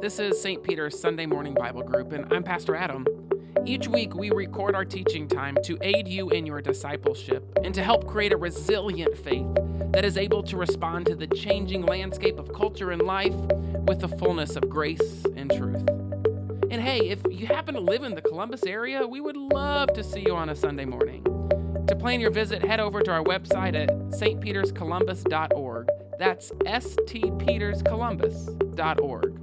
This is St. Peter's Sunday Morning Bible Group, and I'm Pastor Adam. Each week, we record our teaching time to aid you in your discipleship and to help create a resilient faith that is able to respond to the changing landscape of culture and life with the fullness of grace and truth. And hey, if you happen to live in the Columbus area, we would love to see you on a Sunday morning. To plan your visit, head over to our website at stpeterscolumbus.org. That's stpeterscolumbus.org.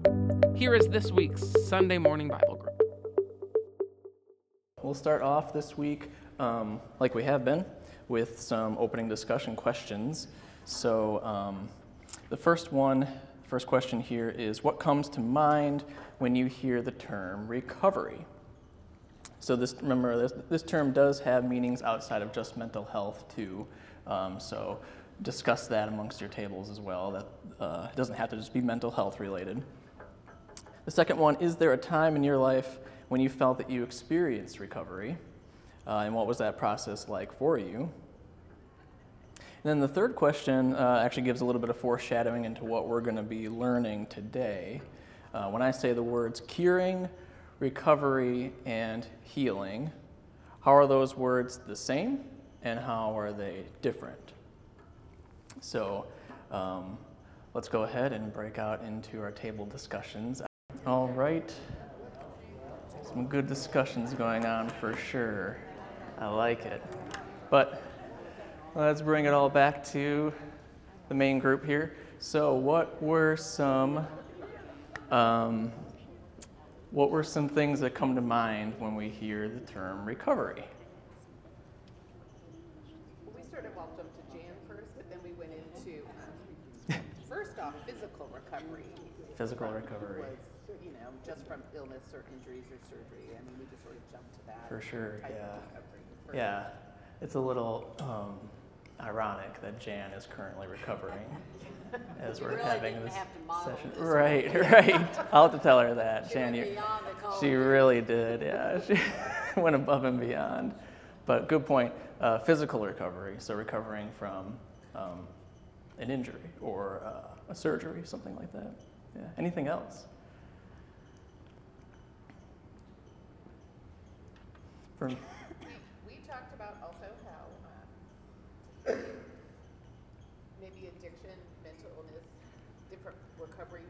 Here is this week's Sunday Morning Bible Group. We'll start off this week, um, like we have been, with some opening discussion questions. So, um, the first one, first question here is What comes to mind when you hear the term recovery? So, this, remember, this, this term does have meanings outside of just mental health, too. Um, so, discuss that amongst your tables as well. That uh, it doesn't have to just be mental health related. The second one Is there a time in your life when you felt that you experienced recovery? Uh, and what was that process like for you? And then the third question uh, actually gives a little bit of foreshadowing into what we're going to be learning today. Uh, when I say the words curing, recovery, and healing, how are those words the same and how are they different? So um, let's go ahead and break out into our table discussions. All right. Some good discussions going on for sure. I like it. But let's bring it all back to the main group here. So, what were some um, what were some things that come to mind when we hear the term recovery? We sort of walked up to Jan first, but then we went into, um, first off, physical recovery. Physical recovery. Was, you know, just from illness or injuries or surgery. I mean, we just sort of jumped to that. For sure, type of yeah. recovery. Yeah, it's a little um, ironic that Jan is currently recovering as we're really having this have to model session. this Right, right. I'll have to tell her that, She Jan. went you- beyond the call. She really did, yeah. She went above and beyond. But good point. Uh, physical recovery, so recovering from um, an injury or uh, a surgery, something like that. Yeah. Anything else? For, We, we talked about also how, uh, maybe addiction, mental illness, different recovery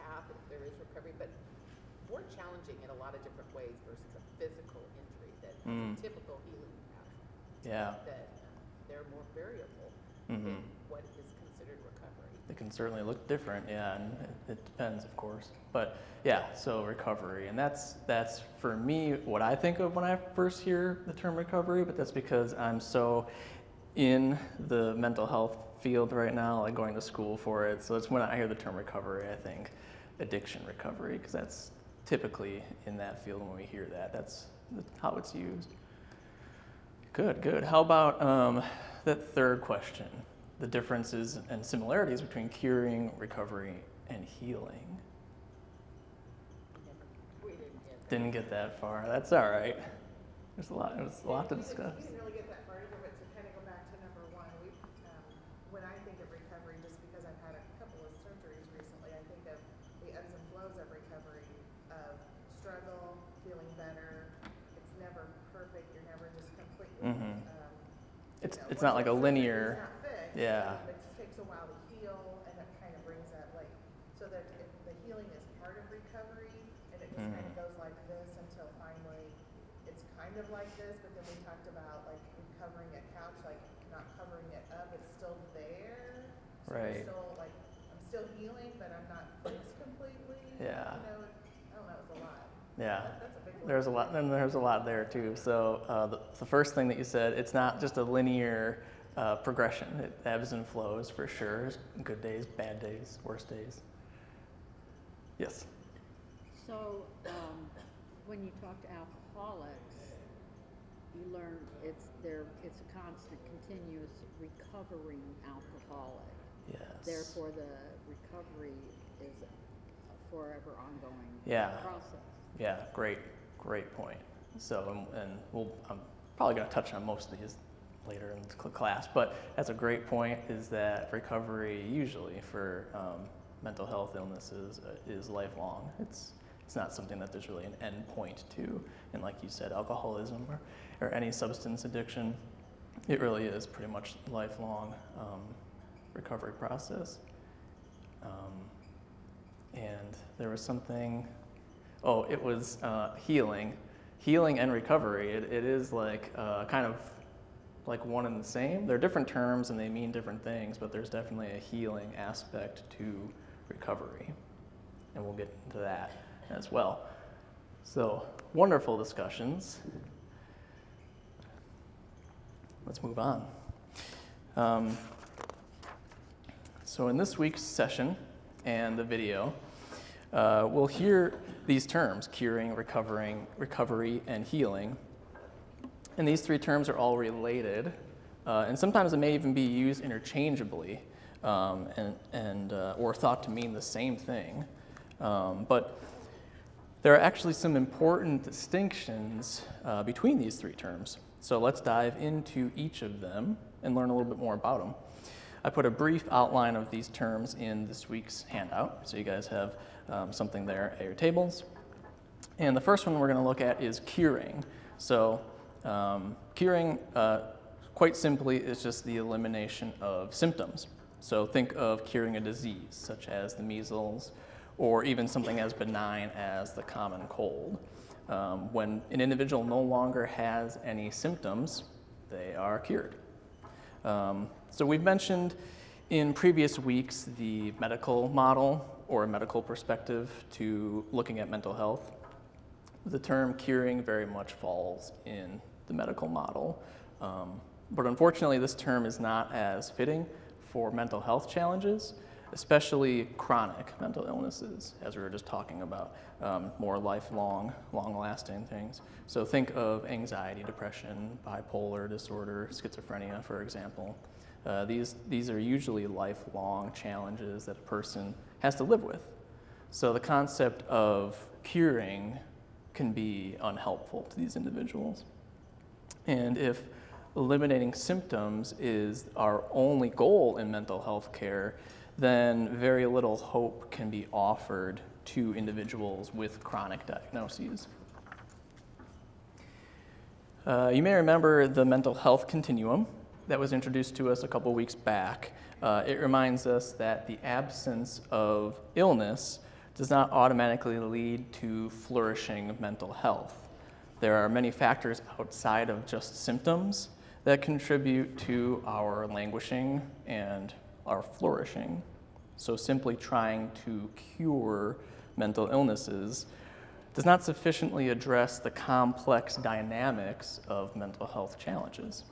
path, if there is recovery, but more challenging in a lot of different ways versus a physical injury that has Mm. a typical healing path. yeah, that um, they're more variable Mhm what is considered recovery. it can certainly look different, yeah, and it, depends, of course. But yeah, so recovery, and that's that's for me what I think of when I first hear the term recovery. But that's because I'm so in the mental health field right now, like going to school for it. So that's when I hear the term recovery, I think addiction recovery, because that's typically in that field when we hear that. That's how it's used. Good, good. How about um, that third question? The differences and similarities between curing, recovery, and healing. Didn't get that. Didn't get that far. That's all right. There's a lot. There's a lot to discuss. We didn't really get that far either, but to kind of go back to number one, we, um, when I think of recovery, just because I've had a couple of surgeries recently, I think of the ebbs and flows of recovery, of struggle, feeling better. It's never perfect, you're never just completely, It's not like a linear. It's yeah. It just takes a while to heal, and it kind of brings that like, so that it, the healing is part of recovery, and it just kind Mhm. of goes like this until finally it's kind of like this, but then we talked about like recovering a couch, like not covering it up, it's still there. So Right. still like, I'm still healing, but I'm not fixed completely. Yeah. You know, I don't know, it's a lot. Yeah. That's a big one. There's a lot. Then there's a lot there too. So uh, the, the first thing that you said, it's not just a linear uh, progression. It ebbs and flows for sure. Good days, bad days, worst days. Yes. So, um, when you talk to alcoholics, you learn it's there, it's a constant, continuous recovering alcoholic. Yes. Therefore, the recovery is a forever ongoing Yeah. process. Yeah, great, great point. So, and, and we'll, I'm probably going to touch on most of these later in the class, but that's a great point. Is that recovery usually for um, mental health illnesses uh, is lifelong. It's, it's not something that there's really an end point to. And like you said, alcoholism or, or any substance addiction, it really is pretty much lifelong um, recovery process. Um, and there was something, oh, it was uh, healing. Healing and recovery, it, it is like uh, kind of like one and the same. They're different terms and they mean different things, but there's definitely a healing aspect to recovery. And we'll get into that as well. So, wonderful discussions. Let's move on. Um, so, in this week's session and the video, uh, we'll hear these terms curing, recovering, recovery, and healing and these three terms are all related, uh, and sometimes it may even be used interchangeably um, and, and, uh, or thought to mean the same thing. Um, but there are actually some important distinctions uh, between these three terms. So let's dive into each of them and learn a little bit more about them. I put a brief outline of these terms in this week's handout, so you guys have um, something there at your tables. And the first one we're going to look at is curing. So um, curing, uh, quite simply, is just the elimination of symptoms. So think of curing a disease, such as the measles, or even something as benign as the common cold. Um, when an individual no longer has any symptoms, they are cured. Um, so we've mentioned in previous weeks the medical model or a medical perspective to looking at mental health. The term curing very much falls in the medical model. Um, but unfortunately, this term is not as fitting for mental health challenges, especially chronic mental illnesses, as we were just talking about, um, more lifelong, long lasting things. So think of anxiety, depression, bipolar disorder, schizophrenia, for example. Uh, these, these are usually lifelong challenges that a person has to live with. So the concept of curing can be unhelpful to these individuals. And if eliminating symptoms is our only goal in mental health care, then very little hope can be offered to individuals with chronic diagnoses. Uh, you may remember the mental health continuum that was introduced to us a couple weeks back. Uh, it reminds us that the absence of illness does not automatically lead to flourishing mental health. There are many factors outside of just symptoms that contribute to our languishing and our flourishing. So, simply trying to cure mental illnesses does not sufficiently address the complex dynamics of mental health challenges.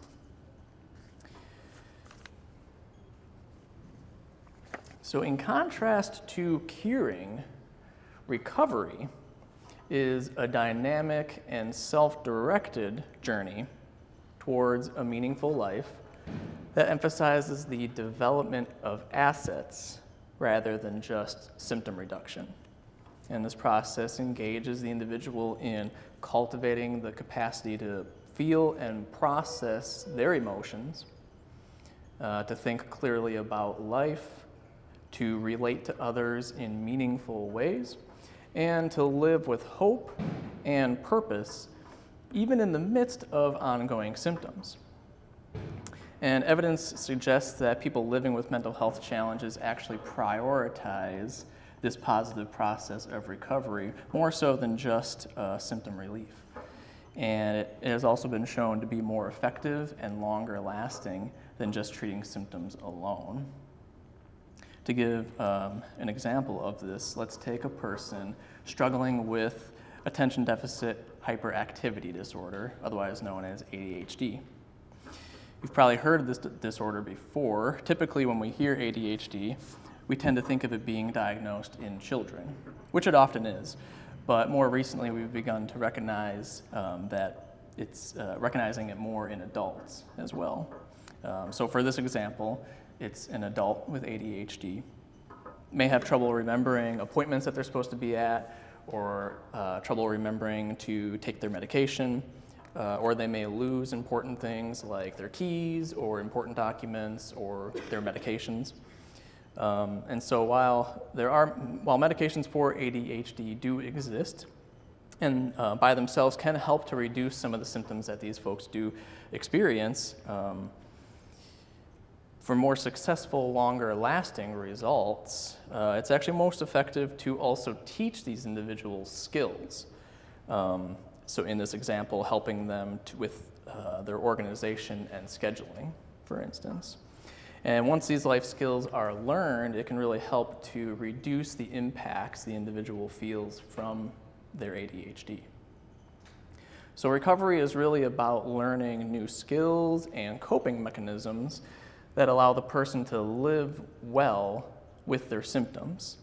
So, in contrast to curing, recovery is a dynamic and self directed journey towards a meaningful life that emphasizes the development of assets rather than just symptom reduction. And this process engages the individual in cultivating the capacity to feel and process their emotions, uh, to think clearly about life, to relate to others in meaningful ways and to live with hope and purpose, even in the midst of ongoing symptoms. And evidence suggests that people living with mental health challenges actually prioritize this positive process of recovery more so than just uh, symptom relief. And it, it has also been shown to be more effective and longer lasting than just treating symptoms alone. To give um, an example of this, let's take a person struggling with attention deficit hyperactivity disorder, otherwise known as ADHD. You've probably heard of this d- disorder before. Typically, when we hear ADHD, we tend to think of it being diagnosed in children, which it often is. But more recently, we've begun to recognize um, that it's uh, recognizing it more in adults as well. Um, so, for this example, it's an adult with ADHD, may have trouble remembering appointments that they're supposed to be at, or uh, trouble remembering to take their medication, uh, or they may lose important things like their keys, or important documents, or their medications. Um, and so while there are, while medications for ADHD do exist, and uh, by themselves can help to reduce some of the symptoms that these folks do experience, um, for more successful, longer lasting results, uh, it's actually most effective to also teach these individuals skills. Um, so, in this example, helping them to, with uh, their organization and scheduling, for instance. And once these life skills are learned, it can really help to reduce the impacts the individual feels from their ADHD. So, recovery is really about learning new skills and coping mechanisms that allow the person to live well with their symptoms.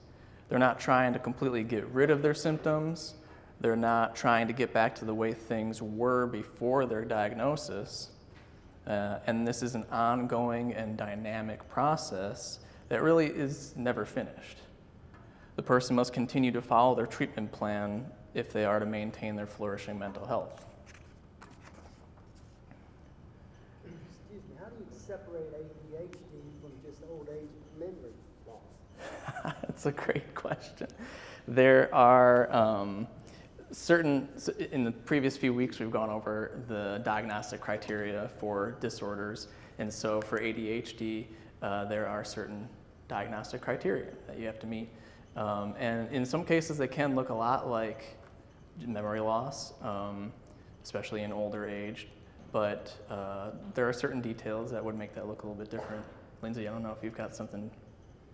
They're not trying to completely get rid of their symptoms. They're not trying to get back to the way things were before their diagnosis. Uh, and this is an ongoing and dynamic process that really is never finished. The person must continue to follow their treatment plan if they are to maintain their flourishing mental health. Excuse me, how do you separate ADHD from just old age memory loss? That's a great question. There are um, certain, in the previous few weeks, we've gone over the diagnostic criteria for disorders. And so for ADHD, uh, there are certain diagnostic criteria that you have to meet. Um, and in some cases, they can look a lot like memory loss, um, especially in older age. But uh, there are certain details that would make that look a little bit different. Lindsay, I don't know if you've got something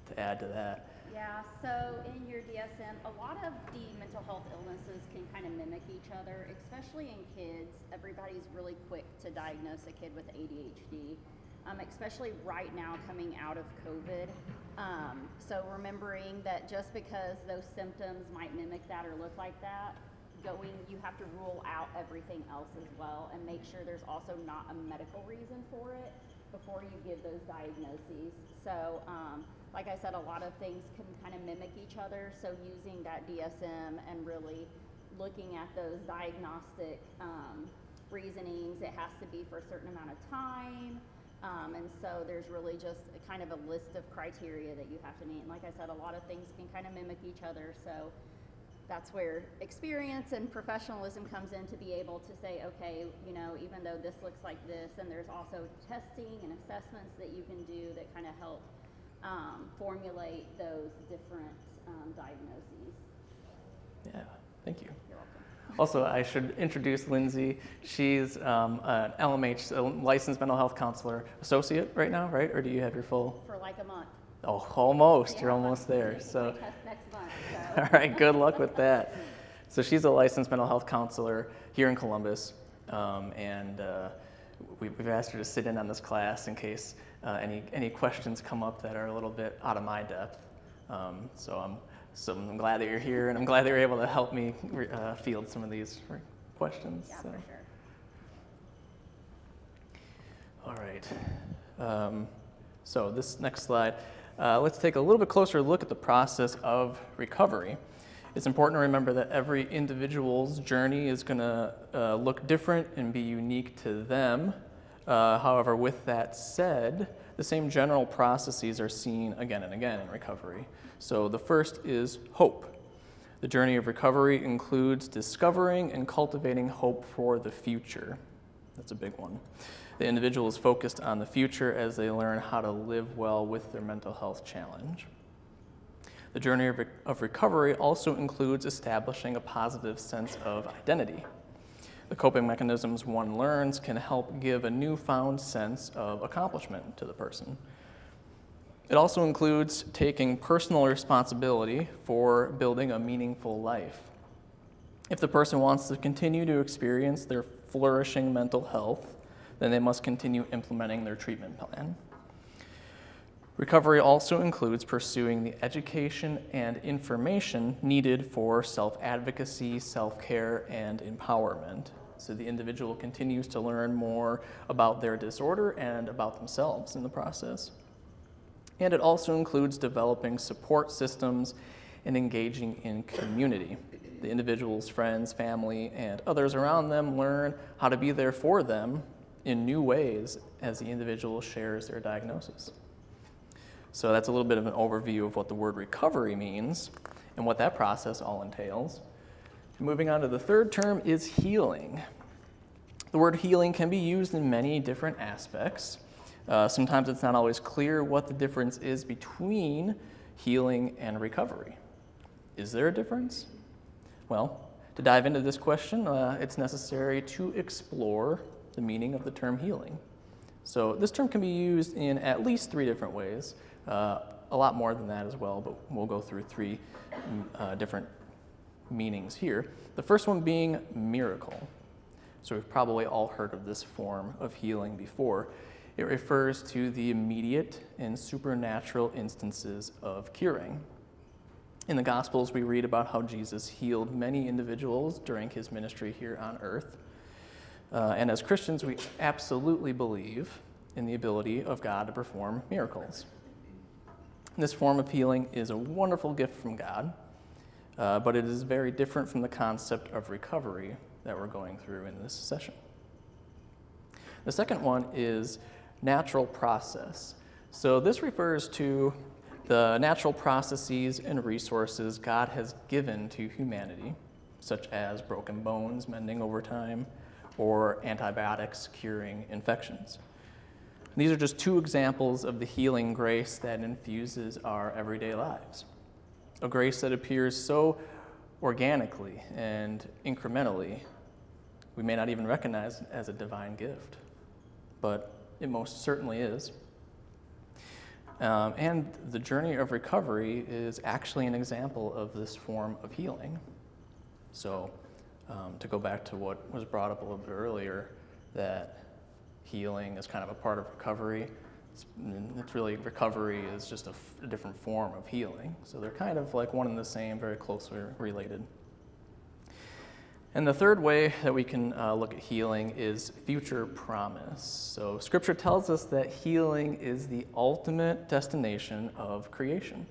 to add to that. Yeah, so in your DSM, a lot of the mental health illnesses can kind of mimic each other, especially in kids. Everybody's really quick to diagnose a kid with ADHD, um, especially right now coming out of COVID. Um, so remembering that just because those symptoms might mimic that or look like that, going, you have to rule out everything else as well and make sure there's also not a medical reason for it before you give those diagnoses. So, um, like I said, a lot of things can kind of mimic each other. So, using that DSM and really looking at those diagnostic um, reasonings, it has to be for a certain amount of time. Um, and so there's really just a kind of a list of criteria that you have to meet. And like I said, a lot of things can kind of mimic each other. So that's where experience and professionalism comes in to be able to say, okay, you know, even though this looks like this, and there's also testing and assessments that you can do that kind of help um, formulate those different um, diagnoses. Yeah, thank you. You're welcome. Also, I should introduce Lindsay. She's um, an LMH, a licensed mental health counselor associate right now, right? Or do you have your full? For like a month. Oh, almost. Yeah, You're almost there. So, next month. So. all right, good luck with that. So, she's a licensed mental health counselor here in Columbus, um, and uh, we, we've asked her to sit in on this class in case uh, any any questions come up that are a little bit out of my depth. Um, so, I'm so I'm glad that you're here, and I'm glad that you're able to help me uh, field some of these questions. Yeah, so. for sure. All right. Um, so this next slide, uh, let's take a little bit closer look at the process of recovery. It's important to remember that every individual's journey is going to uh, look different and be unique to them. Uh, however, with that said, the same general processes are seen again and again in recovery. So the first is hope. The journey of recovery includes discovering and cultivating hope for the future. That's a big one. The individual is focused on the future as they learn how to live well with their mental health challenge. The journey of, of recovery also includes establishing a positive sense of identity. The coping mechanisms one learns can help give a newfound sense of accomplishment to the person. It also includes taking personal responsibility for building a meaningful life. If the person wants to continue to experience their flourishing mental health, then they must continue implementing their treatment plan. Recovery also includes pursuing the education and information needed for self advocacy, self care, and empowerment. So the individual continues to learn more about their disorder and about themselves in the process. And it also includes developing support systems and engaging in community. The individual's friends, family, and others around them learn how to be there for them in new ways as the individual shares their diagnosis. So that's a little bit of an overview of what the word recovery means and what that process all entails. Moving on to the third term is healing. The word healing can be used in many different aspects. Uh, sometimes it's not always clear what the difference is between healing and recovery. Is there a difference? Well, to dive into this question, uh, it's necessary to explore the meaning of the term healing. So, this term can be used in at least three different ways, uh, a lot more than that as well, but we'll go through three mm, uh, different meanings here. The first one being miracle. So, we've probably all heard of this form of healing before. It refers to the immediate and supernatural instances of curing. In the Gospels, we read about how Jesus healed many individuals during his ministry here on earth. Uh, and as Christians, we absolutely believe in the ability of God to perform miracles. This form of healing is a wonderful gift from God, uh, but it is very different from the concept of recovery that we're going through in this session. The second one is natural process. So this refers to the natural processes and resources God has given to humanity, such as broken bones mending over time or antibiotics curing infections. These are just two examples of the healing grace that infuses our everyday lives. A grace that appears so organically and incrementally, we may not even recognize as a divine gift, but it most certainly is. Um, and the journey of recovery is actually an example of this form of healing. So, um, to go back to what was brought up a little bit earlier, that healing is kind of a part of recovery. It's, it's really recovery is just a, f- a different form of healing. So they're kind of like one and the same, very closely related. And the third way that we can uh, look at healing is future promise. So, Scripture tells us that healing is the ultimate destination of creation.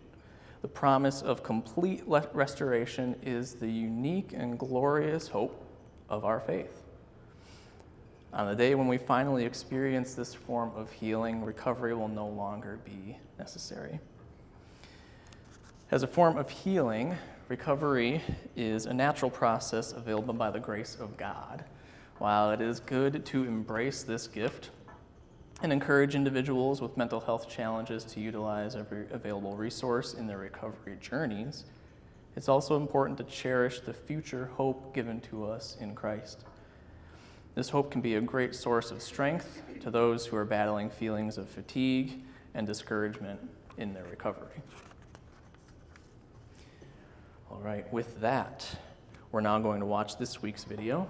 The promise of complete restoration is the unique and glorious hope of our faith. On the day when we finally experience this form of healing, recovery will no longer be necessary. As a form of healing, recovery is a natural process available by the grace of God. While it is good to embrace this gift and encourage individuals with mental health challenges to utilize every available resource in their recovery journeys, it's also important to cherish the future hope given to us in Christ. This hope can be a great source of strength to those who are battling feelings of fatigue and discouragement in their recovery. All right, with that, we're now going to watch this week's video.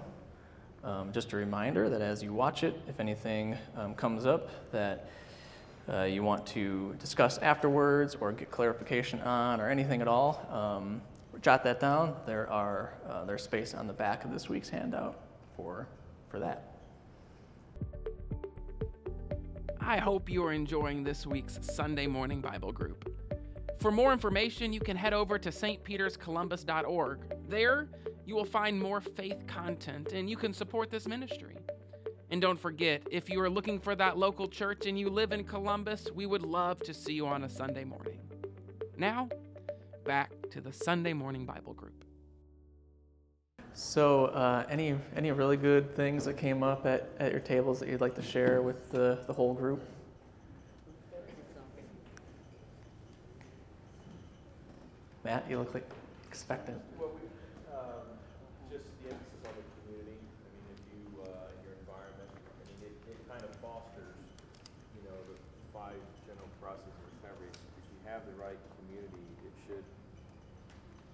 Um, just a reminder that as you watch it, if anything um, comes up that uh, you want to discuss afterwards or get clarification on or anything at all, um, jot that down. There are uh, there's space on the back of this week's handout for for that. I hope you are enjoying this week's Sunday morning Bible group. For more information, you can head over to stpeterscolumbus.org. There, you will find more faith content and you can support this ministry. And don't forget, if you are looking for that local church and you live in Columbus, we would love to see you on a Sunday morning. Now, back to the Sunday morning Bible group. So, uh, any any really good things that came up at, at your tables that you'd like to share with the, the whole group? Matt, you look like expectant. Well, we, um, just the emphasis on the community. I mean, if you, uh, your environment, I mean, it, it kind of fosters, you know, the five general processes of recovery. If you have the right community, it should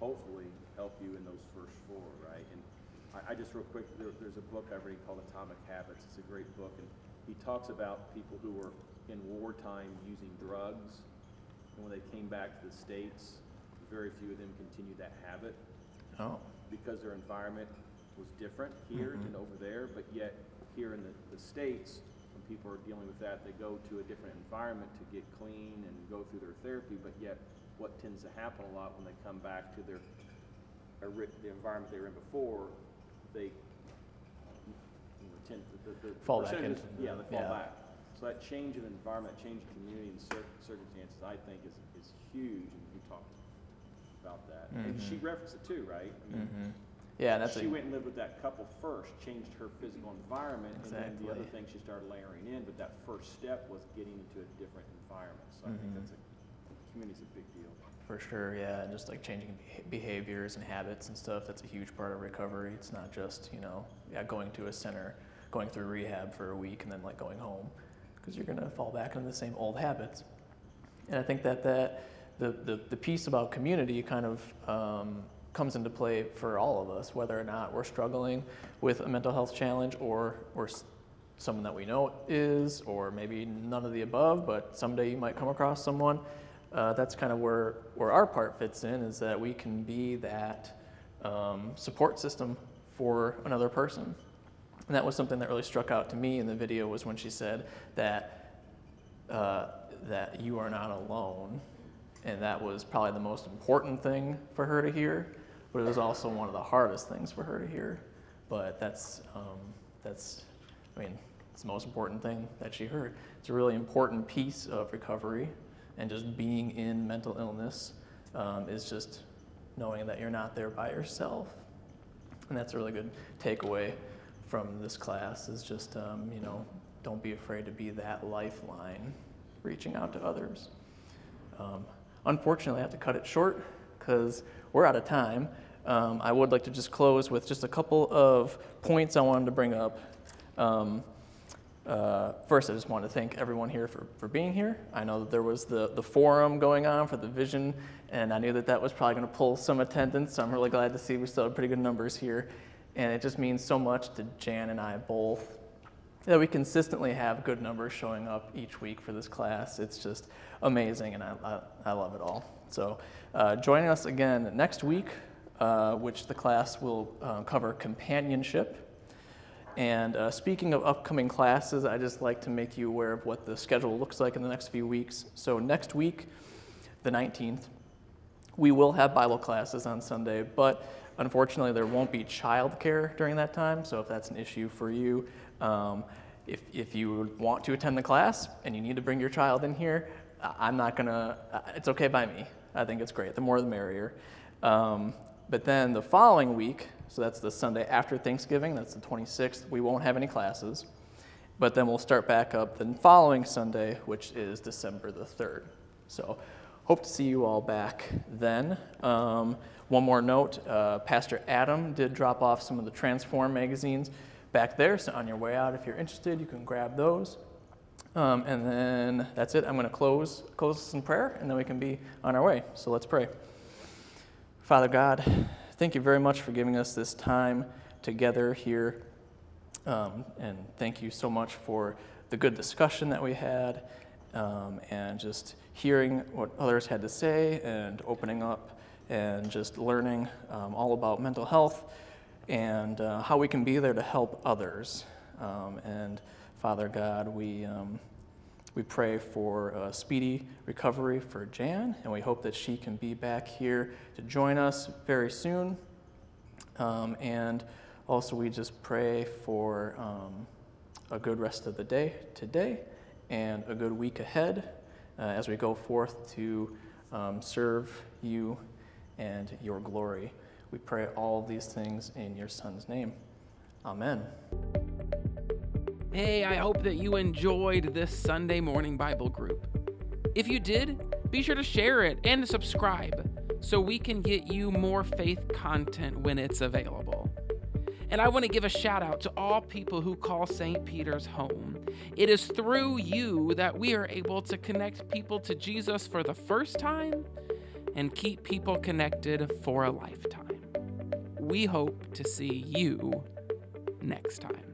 hopefully help you in those first four, right? And I, I just real quick, there, there's a book I've read called Atomic Habits. It's a great book, and he talks about people who were in wartime using drugs, and when they came back to the states, very few of them continued that habit Oh, because their environment was different here Mhm. than over there, but yet here in the, the States, when people are dealing with that, they go to a different environment to get clean and go through their therapy, but yet what tends to happen a lot when they come back to their, ori- the environment they were in before, they you know, tend, the, the. the Fall back percentages- into the- Yeah, they fall yeah. back. So that change of environment, change of community and cir- circumstances, I think is, is huge, and we talked about that. And she referenced it too, right? I mean, Mm-hmm. Yeah, that's she a, went and lived with that couple first, changed her physical environment, and then the other Exactly. thing she started layering in. But that first step was getting into a different environment. So I think Mhm. that's a community's a big deal. For sure. Yeah, and just like changing behaviors and habits and stuff. That's a huge part of recovery. It's not just you know, yeah, going to a center, going through rehab for a week, and then like going home, because you're gonna fall back into the same old habits. And I think that that the the, the piece about community kind of um, comes into play for all of us, whether or not we're struggling with a mental health challenge or or someone that we know is, or maybe none of the above, but someday you might come across someone. Uh, that's kind of where, where our part fits in, is that we can be that um, support system for another person. And that was something that really struck out to me in the video was when she said that uh, that you are not alone, and that was probably the most important thing for her to hear, but it was also one of the hardest things for her to hear. But that's um, that's, I mean, it's the most important thing that she heard. It's a really important piece of recovery, and just being in mental illness um, is just knowing that you're not there by yourself. And that's a really good takeaway from this class is just, um, you know, don't be afraid to be that lifeline, reaching out to others. Um, unfortunately, I have to cut it short because we're out of time. Um, I would like to just close with just a couple of points I wanted to bring up. Um, uh, first, I just want to thank everyone here for, for being here. I know that there was the, the forum going on for the vision, and I knew that that was probably going to pull some attendance, so I'm really glad to see we still have pretty good numbers here. And it just means so much to Jan and I both that we consistently have good numbers showing up each week for this class. It's just amazing, and I, I, I love it all. So, uh, joining us again next week, uh, which the class will uh, cover companionship. And uh, speaking of upcoming classes, I just like to make you aware of what the schedule looks like in the next few weeks. So, next week, the 19th, we will have Bible classes on Sunday, but unfortunately, there won't be childcare during that time. So, if that's an issue for you, um, if, if you want to attend the class and you need to bring your child in here, I'm not gonna, it's okay by me. I think it's great. The more the merrier. Um, but then the following week, so that's the Sunday after Thanksgiving, that's the 26th, we won't have any classes. But then we'll start back up the following Sunday, which is December the 3rd. So hope to see you all back then. Um, one more note uh, Pastor Adam did drop off some of the Transform magazines back there. So on your way out, if you're interested, you can grab those. Um, and then that's it. I'm going to close close this in prayer, and then we can be on our way. So let's pray. Father God, thank you very much for giving us this time together here. Um, and thank you so much for the good discussion that we had um, and just hearing what others had to say and opening up and just learning um, all about mental health and uh, how we can be there to help others. Um, and Father God, we, um, we pray for a speedy recovery for Jan, and we hope that she can be back here to join us very soon. Um, and also, we just pray for um, a good rest of the day today and a good week ahead uh, as we go forth to um, serve you and your glory. We pray all these things in your Son's name. Amen. Hey, I hope that you enjoyed this Sunday morning Bible group. If you did, be sure to share it and subscribe so we can get you more faith content when it's available. And I want to give a shout out to all people who call St. Peter's home. It is through you that we are able to connect people to Jesus for the first time and keep people connected for a lifetime. We hope to see you next time.